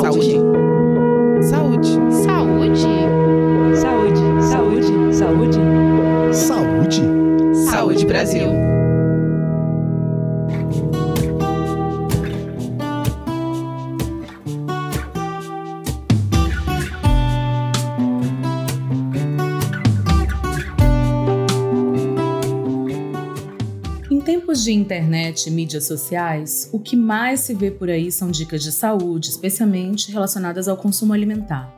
Saúde. Saúde. Saúde. Saúde. Saúde. Saúde. Saúde. Saúde Brasil. Internet e mídias sociais, o que mais se vê por aí são dicas de saúde, especialmente relacionadas ao consumo alimentar.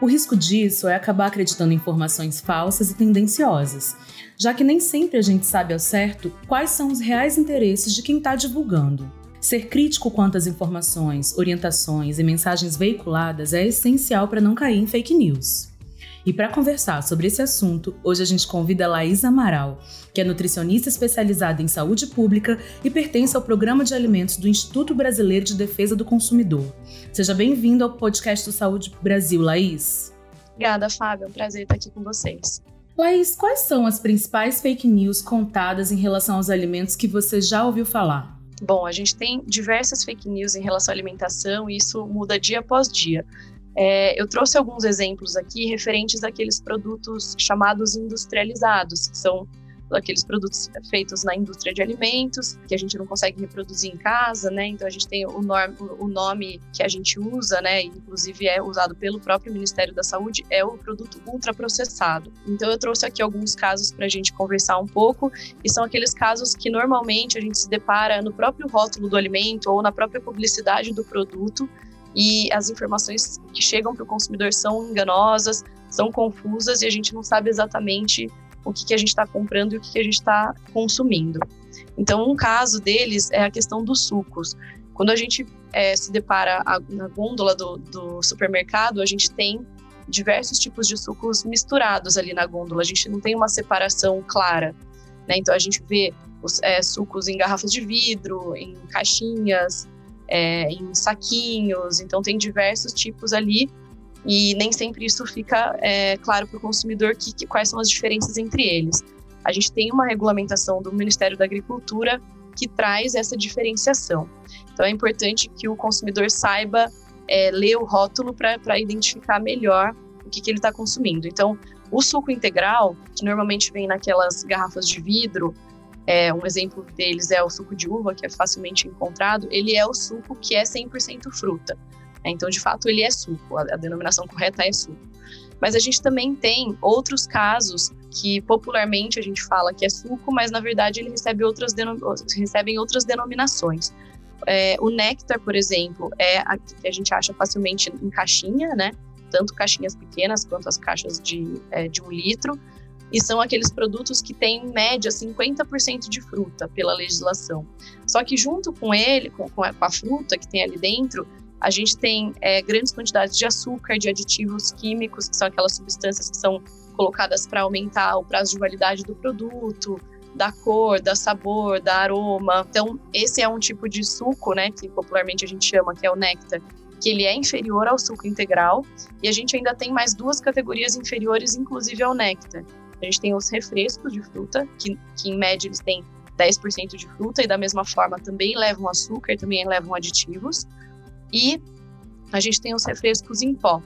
O risco disso é acabar acreditando em informações falsas e tendenciosas, já que nem sempre a gente sabe ao certo quais são os reais interesses de quem está divulgando. Ser crítico quanto às informações, orientações e mensagens veiculadas é essencial para não cair em fake news. E para conversar sobre esse assunto, hoje a gente convida a Laís Amaral, que é nutricionista especializada em saúde pública e pertence ao Programa de Alimentos do Instituto Brasileiro de Defesa do Consumidor. Seja bem-vindo ao podcast do Saúde Brasil, Laís. Obrigada, Fábio. É um prazer estar aqui com vocês. Laís, quais são as principais fake news contadas em relação aos alimentos que você já ouviu falar? Bom, a gente tem diversas fake news em relação à alimentação e isso muda dia após dia. É, eu trouxe alguns exemplos aqui referentes àqueles produtos chamados industrializados, que são aqueles produtos feitos na indústria de alimentos, que a gente não consegue reproduzir em casa, né? Então a gente tem o, norm, o nome que a gente usa, né? Inclusive é usado pelo próprio Ministério da Saúde, é o produto ultraprocessado. Então eu trouxe aqui alguns casos para a gente conversar um pouco, e são aqueles casos que normalmente a gente se depara no próprio rótulo do alimento ou na própria publicidade do produto, e as informações que chegam para o consumidor são enganosas, são confusas e a gente não sabe exatamente o que, que a gente está comprando e o que, que a gente está consumindo. Então, um caso deles é a questão dos sucos. Quando a gente é, se depara na gôndola do, do supermercado, a gente tem diversos tipos de sucos misturados ali na gôndola. A gente não tem uma separação clara. Né? Então, a gente vê os é, sucos em garrafas de vidro, em caixinhas, é, em saquinhos, então tem diversos tipos ali e nem sempre isso fica é, claro para o consumidor que, que, quais são as diferenças entre eles. A gente tem uma regulamentação do Ministério da Agricultura que traz essa diferenciação. Então é importante que o consumidor saiba é, ler o rótulo para identificar melhor o que, que ele está consumindo. Então, o suco integral, que normalmente vem naquelas garrafas de vidro é, um exemplo deles é o suco de uva, que é facilmente encontrado. Ele é o suco que é 100% fruta. Né? Então, de fato, ele é suco. A, a denominação correta é suco. Mas a gente também tem outros casos que popularmente a gente fala que é suco, mas na verdade ele recebe outras recebem outras denominações. É, o néctar, por exemplo, é a que a gente acha facilmente em caixinha, né? Tanto caixinhas pequenas quanto as caixas de, é, de um litro e são aqueles produtos que têm em média 50% de fruta pela legislação. Só que junto com ele, com, com a fruta que tem ali dentro, a gente tem é, grandes quantidades de açúcar, de aditivos químicos, que são aquelas substâncias que são colocadas para aumentar o prazo de validade do produto, da cor, da sabor, da aroma. Então, esse é um tipo de suco, né, que popularmente a gente chama, que é o néctar, que ele é inferior ao suco integral, e a gente ainda tem mais duas categorias inferiores, inclusive ao néctar, a gente tem os refrescos de fruta, que, que em média eles têm 10% de fruta e da mesma forma também levam açúcar também levam aditivos. E a gente tem os refrescos em pó,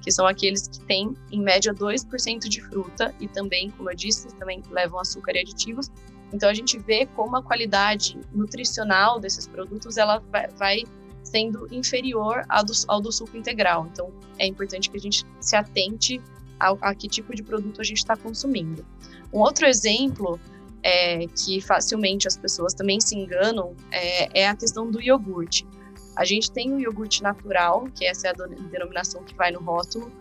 que são aqueles que têm em média 2% de fruta e também, como eu disse, também levam açúcar e aditivos. Então a gente vê como a qualidade nutricional desses produtos ela vai sendo inferior ao do, ao do suco integral. Então é importante que a gente se atente a, a que tipo de produto a gente está consumindo. Um outro exemplo é, que facilmente as pessoas também se enganam é, é, a questão do iogurte. A gente tem o iogurte natural, que essa é a denominação que vai no rótulo,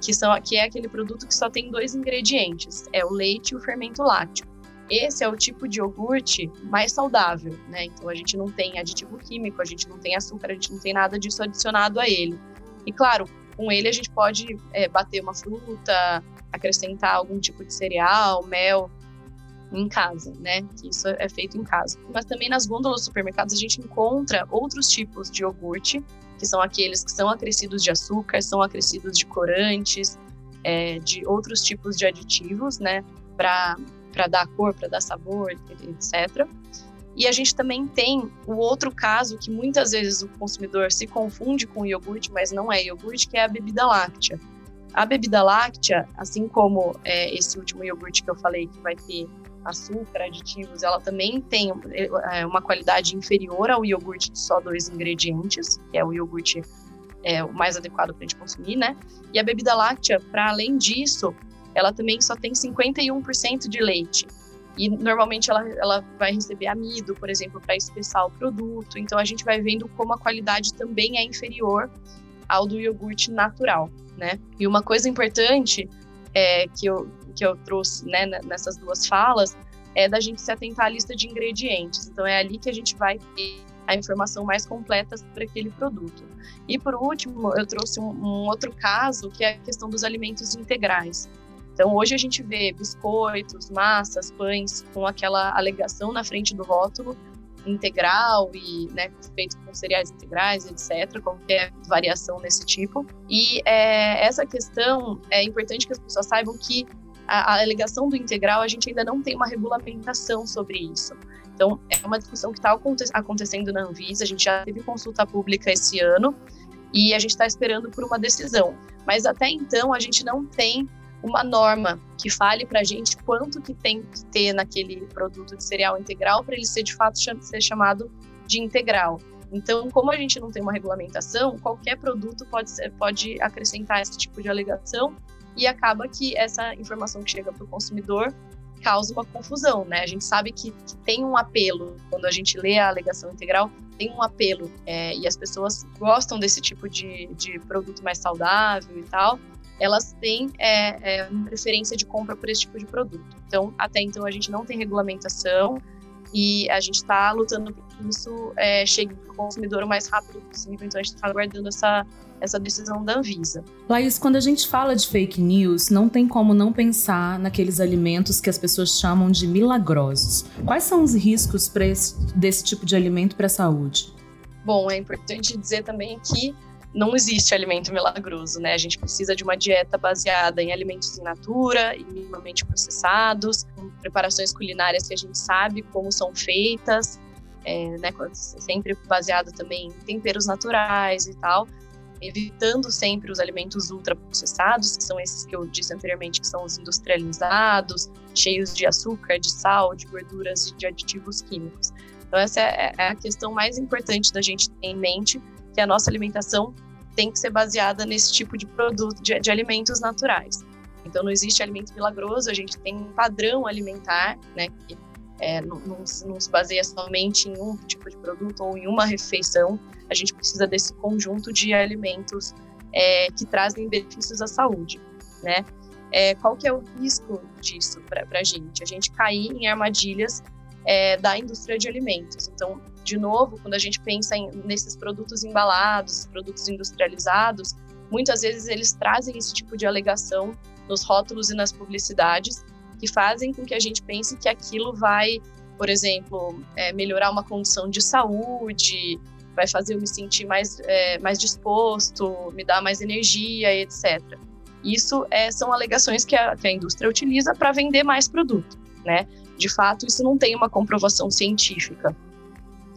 que, são, que é aquele produto que só tem dois ingredientes, é o leite e o fermento lácteo. Esse é o tipo de iogurte mais saudável, né? Então a gente não tem aditivo químico, a gente não tem açúcar, a gente não tem nada disso adicionado a ele. E claro, com ele a gente pode é, bater uma fruta, acrescentar algum tipo de cereal, mel em casa, né? Que isso é feito em casa. Mas também nas gôndolas dos supermercados a gente encontra outros tipos de iogurte, que são aqueles que são acrescidos de açúcar, são acrescidos de corantes, é, de outros tipos de aditivos, né? Para dar cor, para dar sabor, etc. E a gente também tem o outro caso que muitas vezes o consumidor se confunde com iogurte, mas não é iogurte, que é a bebida láctea. A bebida láctea, assim como é, esse último iogurte que eu falei que vai ter açúcar, aditivos, ela também tem é, uma qualidade inferior ao iogurte de só dois ingredientes, que é o iogurte é, o mais adequado para a gente consumir, né? E a bebida láctea, para além disso, ela também só tem 51% de leite. E normalmente ela, ela vai receber amido, por exemplo, para espessar o produto. Então a gente vai vendo como a qualidade também é inferior ao do iogurte natural, né? E uma coisa importante é, que, eu, que eu trouxe né, nessas duas falas é da gente se atentar à lista de ingredientes. Então é ali que a gente vai ter a informação mais completa sobre aquele produto. E por último, eu trouxe um, um outro caso que é a questão dos alimentos integrais. Então, hoje a gente vê biscoitos, massas, pães com aquela alegação na frente do rótulo integral e né, feito com cereais integrais, etc., qualquer variação desse tipo. E é, essa questão é importante que as pessoas saibam que a, a alegação do integral a gente ainda não tem uma regulamentação sobre isso. Então, é uma discussão que está acontecendo na Anvisa, a gente já teve consulta pública esse ano e a gente está esperando por uma decisão. Mas até então a gente não tem uma norma que fale para a gente quanto que tem que ter naquele produto de cereal integral para ele ser de fato ser chamado de integral. Então, como a gente não tem uma regulamentação, qualquer produto pode, ser, pode acrescentar esse tipo de alegação e acaba que essa informação que chega para o consumidor causa uma confusão, né? A gente sabe que, que, tem um apelo, quando a gente lê a alegação integral, tem um apelo, é, e as pessoas gostam desse tipo de, de produto mais saudável e tal, elas têm é, é, uma preferência de compra por esse tipo de produto. Então, até então, a gente não tem regulamentação e a gente está lutando para que isso é, chegue para o consumidor o mais rápido possível. Então, a gente está aguardando essa, essa decisão da Anvisa. Laís, quando a gente fala de fake news, não tem como não pensar naqueles alimentos que as pessoas chamam de milagrosos. Quais são os riscos esse, desse tipo de alimento para a saúde? Bom, é importante dizer também que não existe alimento milagroso, né? A gente precisa de uma dieta baseada em alimentos in natura e minimamente processados, preparações culinárias que a gente sabe como são feitas, é, né? Sempre baseado também em temperos naturais e tal, evitando sempre os alimentos ultraprocessados, que são esses que eu disse anteriormente, que são os industrializados, cheios de açúcar, de sal, de gorduras e de aditivos químicos. Então essa é, é a questão mais importante da gente ter em mente que a nossa alimentação tem que ser baseada nesse tipo de produto, de, de alimentos naturais. Então, não existe alimento milagroso, a gente tem um padrão alimentar, né, que é, não, não, não, se baseia somente em um tipo de produto ou em uma refeição, a gente precisa desse conjunto de alimentos é, que trazem benefícios à saúde, né? É, qual que é o risco disso para a gente? A gente cair em armadilhas é, da indústria de alimentos. Então, de novo, quando a gente pensa em, nesses produtos embalados, produtos industrializados, muitas vezes eles trazem esse tipo de alegação nos rótulos e nas publicidades, que fazem com que a gente pense que aquilo vai, por exemplo, é, melhorar uma condição de saúde, vai fazer eu me sentir mais, é, mais disposto, me dar mais energia, etc. Isso é, são alegações que a, que a indústria utiliza para vender mais produto, né? De fato, isso não tem uma comprovação científica.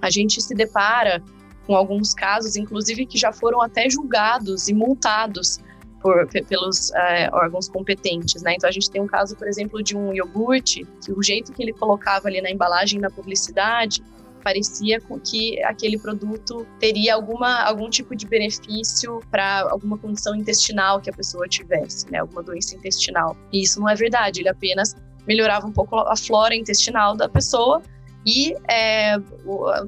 A gente se depara com alguns casos, inclusive, que já foram até julgados e multados por, pelos é, órgãos competentes, né? Então a gente tem um caso, por exemplo, de um iogurte que o jeito que ele colocava ali na embalagem, na publicidade, parecia que aquele produto teria alguma, algum tipo de benefício para alguma condição intestinal que a pessoa tivesse, né? Alguma doença intestinal. E isso não é verdade. Ele apenas melhorava um pouco a flora intestinal da pessoa e é,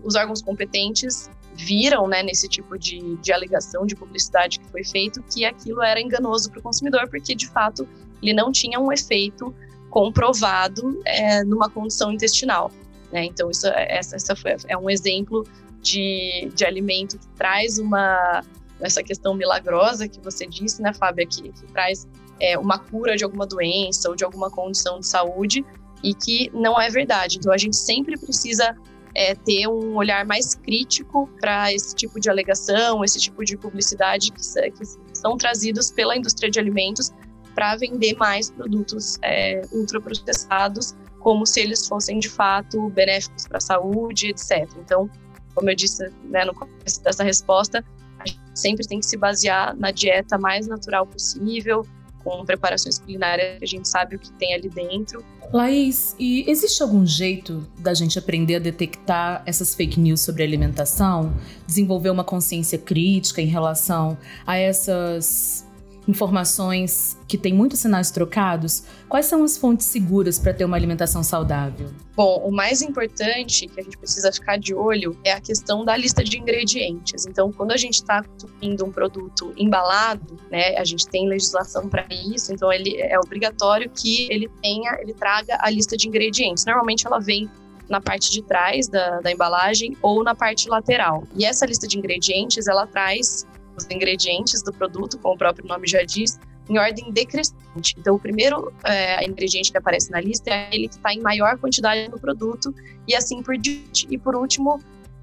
os órgãos competentes viram, né, nesse tipo de, de alegação de publicidade que foi feito, que aquilo era enganoso para o consumidor, porque de fato ele não tinha um efeito comprovado é, numa condição intestinal. Né? Então, isso, essa, essa foi, é um exemplo de, de alimento que traz uma essa questão milagrosa que você disse, né, Fábia, que, que traz é, uma cura de alguma doença ou de alguma condição de saúde e que não é verdade. Então a gente sempre precisa é, ter um olhar mais crítico para esse tipo de alegação, esse tipo de publicidade que, que são trazidos pela indústria de alimentos para vender mais produtos é, ultraprocessados como se eles fossem de fato benéficos para a saúde, etc. Então, como eu disse né, no começo dessa resposta, a gente sempre tem que se basear na dieta mais natural possível, com preparações culinárias que a gente sabe o que tem ali dentro. Laís, e existe algum jeito da gente aprender a detectar essas fake news sobre alimentação? Desenvolver uma consciência crítica em relação a essas informações que têm muitos sinais trocados, quais são as fontes seguras para ter uma alimentação saudável? Bom, o mais importante que a gente precisa ficar de olho é a questão da lista de ingredientes. Então, quando a gente está consumindo um produto embalado, né, a gente tem legislação para isso, então ele é obrigatório que ele tenha, ele traga a lista de ingredientes. Normalmente ela vem na parte de trás da, da embalagem ou na parte lateral. E essa lista de ingredientes, ela traz os ingredientes do produto, como o próprio nome já diz, em ordem decrescente. Então, o primeiro é, ingrediente que aparece na lista é aquele que está em maior quantidade no produto, e assim por diante. E por último,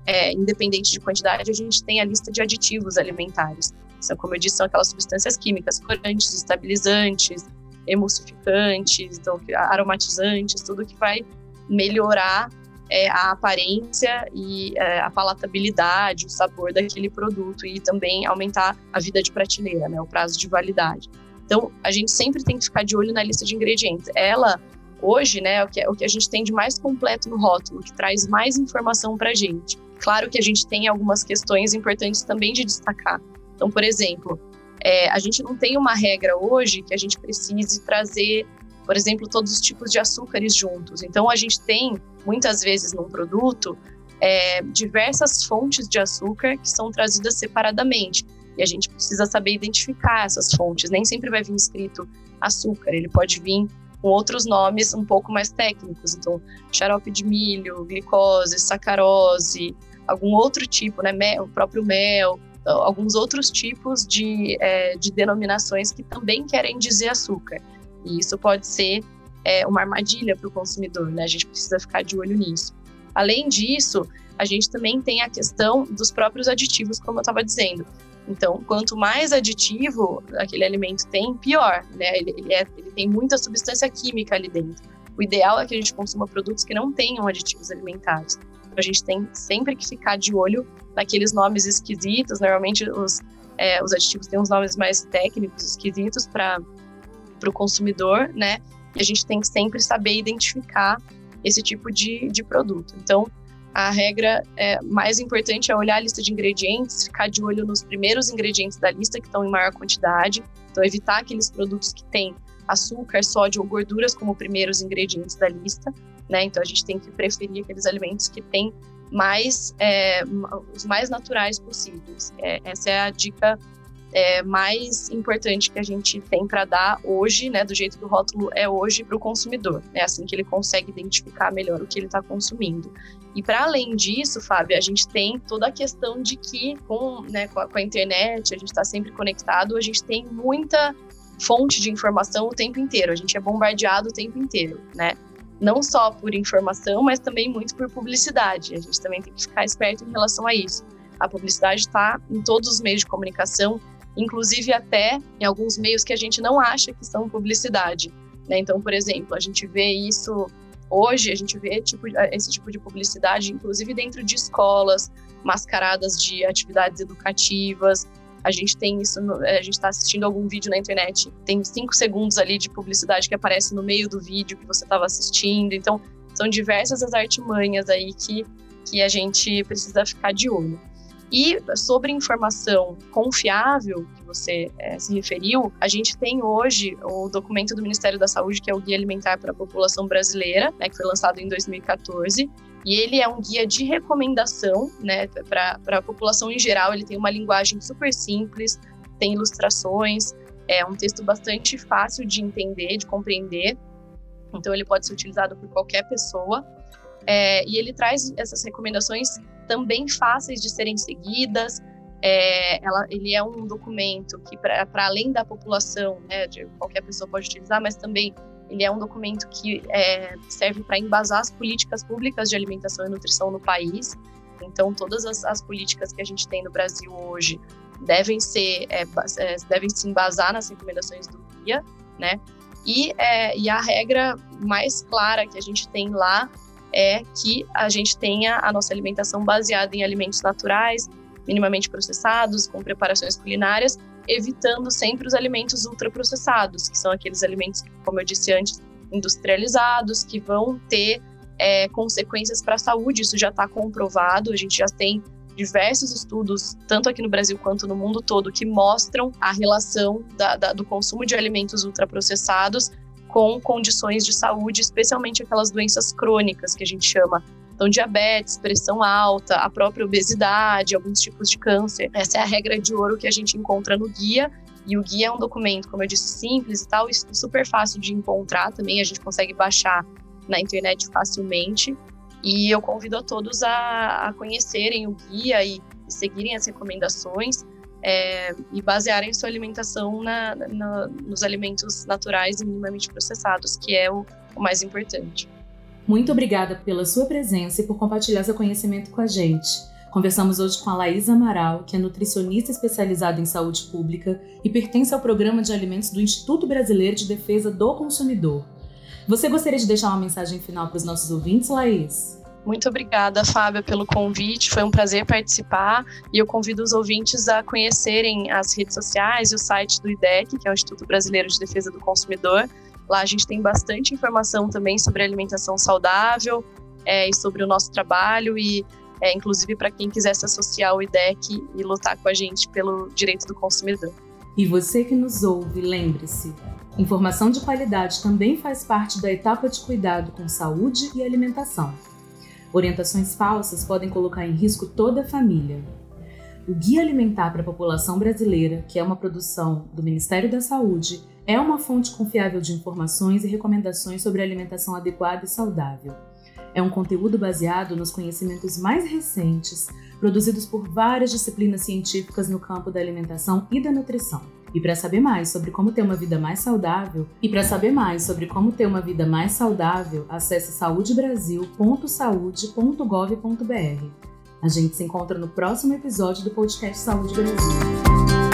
é, independente de quantidade, a gente tem a lista de aditivos alimentares. São, como eu disse, são aquelas substâncias químicas, corantes, estabilizantes, emulsificantes, então, aromatizantes, tudo que vai melhorar é, a aparência e é, a palatabilidade, o sabor daquele produto e também aumentar a vida de prateleira, né, o prazo de validade. Então, a gente sempre tem que ficar de olho na lista de ingredientes. Ela, hoje, né, o que, é o que a gente tem de mais completo no rótulo, que traz mais informação para a gente. Claro que a gente tem algumas questões importantes também de destacar. Então, por exemplo, é, a gente não tem uma regra hoje que a gente precise trazer por exemplo, todos os tipos de açúcares juntos. Então, a gente tem, muitas vezes, num produto, é, diversas fontes de açúcar que são trazidas separadamente. E a gente precisa saber identificar essas fontes. Nem sempre vai vir escrito açúcar, ele pode vir com outros nomes um pouco mais técnicos. Então, xarope de milho, glicose, sacarose, algum outro tipo, né? Mel, o próprio mel, alguns outros tipos de, é, de denominações que também querem dizer açúcar. E isso pode ser é, uma armadilha para o consumidor, né? A gente precisa ficar de olho nisso. Além disso, a gente também tem a questão dos próprios aditivos, como eu estava dizendo. Então, quanto mais aditivo aquele alimento tem, pior, né? Ele, ele, é, ele tem muita substância química ali dentro. O ideal é que a gente consuma produtos que não tenham aditivos alimentares. Então, a gente tem sempre que ficar de olho naqueles nomes esquisitos. Normalmente, os, é, os aditivos têm uns nomes mais técnicos, esquisitos, para para o consumidor, né? E a gente tem que sempre saber identificar esse tipo de, de produto. Então, a regra é, mais importante é olhar a lista de ingredientes, ficar de olho nos primeiros ingredientes da lista que estão em maior quantidade, então evitar aqueles produtos que têm açúcar, sódio ou gorduras como primeiros ingredientes da lista, né? Então a gente tem que preferir aqueles alimentos que têm mais é, os mais naturais possíveis. É, essa é a dica é, mais importante que a gente tem para dar hoje, né, do jeito que o rótulo é hoje para o consumidor. É assim que ele consegue identificar melhor o que ele está consumindo. E para além disso, Fábio, a gente tem toda a questão de que com, né, com, a, com a internet, a gente está sempre conectado, a gente tem muita fonte de informação o tempo inteiro, a gente é bombardeado o tempo inteiro, né? Não só por informação, mas também muito por publicidade. A gente também tem que ficar esperto em relação a isso. A publicidade está em todos os meios de comunicação, inclusive até em alguns meios que a gente não acha que são publicidade. Né? Então, por exemplo, a gente vê isso hoje, a gente vê tipo, esse tipo de publicidade, inclusive dentro de escolas, mascaradas de atividades educativas. A gente tem isso, no, a gente está assistindo algum vídeo na internet, tem cinco segundos ali de publicidade que aparece no meio do vídeo que você estava assistindo. Então, são diversas as artimanhas aí que, que a gente precisa ficar de olho. E sobre informação confiável, que você é, se referiu, a gente tem hoje o documento do Ministério da Saúde, que é o Guia Alimentar para a População Brasileira, né, que foi lançado em 2014. E ele é um guia de recomendação né, para a população em geral. Ele tem uma linguagem super simples, tem ilustrações, é um texto bastante fácil de entender, de compreender. Então, ele pode ser utilizado por qualquer pessoa. É, e ele traz essas recomendações também fáceis de serem seguidas. É, ela, ele é um documento que, para além da população, né, de qualquer pessoa pode utilizar, mas também ele é um documento que é, serve para embasar as políticas públicas de alimentação e nutrição no país. Então, todas as, as políticas que a gente tem no Brasil hoje devem ser é, é devem se embasar nas recomendações do guia, né? E, é, e a regra mais clara que a gente tem lá é que a gente tenha a nossa alimentação baseada em alimentos naturais, minimamente processados, com preparações culinárias, evitando sempre os alimentos ultraprocessados, que são aqueles alimentos, como eu disse antes, industrializados, que vão ter é, consequências para a saúde. Isso já está comprovado, a gente já tem diversos estudos, tanto aqui no Brasil quanto no mundo todo, que mostram a relação da, da, do consumo de alimentos ultraprocessados com condições de saúde, especialmente aquelas doenças crônicas que a gente chama. Então, diabetes, pressão alta, a própria obesidade, alguns tipos de câncer. Essa é a regra de ouro que a gente encontra no guia. E o guia é um documento, como eu disse, simples e tal, e super fácil de encontrar também. A gente consegue baixar na internet facilmente. E eu convido a todos a, a conhecerem o guia e, e seguirem as recomendações é, e basearem sua alimentação na, na, nos alimentos naturais e minimamente processados, que é o, o mais importante. Muito obrigada pela sua presença e por compartilhar seu conhecimento com a gente. Conversamos hoje com a Laís Amaral, que é nutricionista especializada em saúde pública e pertence ao programa de alimentos do Instituto Brasileiro de Defesa do Consumidor. Você gostaria de deixar uma mensagem final para os nossos ouvintes, Laís? Muito obrigada, Fábia, pelo convite. Foi um prazer participar e eu convido os ouvintes a conhecerem as redes sociais e o site do IDEC, que é o Instituto Brasileiro de Defesa do Consumidor. Lá a gente tem bastante informação também sobre alimentação saudável é, e sobre o nosso trabalho e é, inclusive para quem quiser se associar ao IDEC e lutar com a gente pelo direito do consumidor. E você que nos ouve, lembre-se, informação de qualidade também faz parte da etapa de cuidado com saúde e alimentação. Orientações falsas podem colocar em risco toda a família. O Guia Alimentar para a População Brasileira, que é uma produção do Ministério da Saúde, é uma fonte confiável de informações e recomendações sobre alimentação adequada e saudável. É um conteúdo baseado nos conhecimentos mais recentes, produzidos por várias disciplinas científicas no campo da alimentação e da nutrição. E para saber mais sobre como ter uma vida mais saudável, e para saber mais sobre como ter uma vida mais saudável, acesse saudebrasil.saude.gov.br. A gente se encontra no próximo episódio do podcast Saúde Brasil.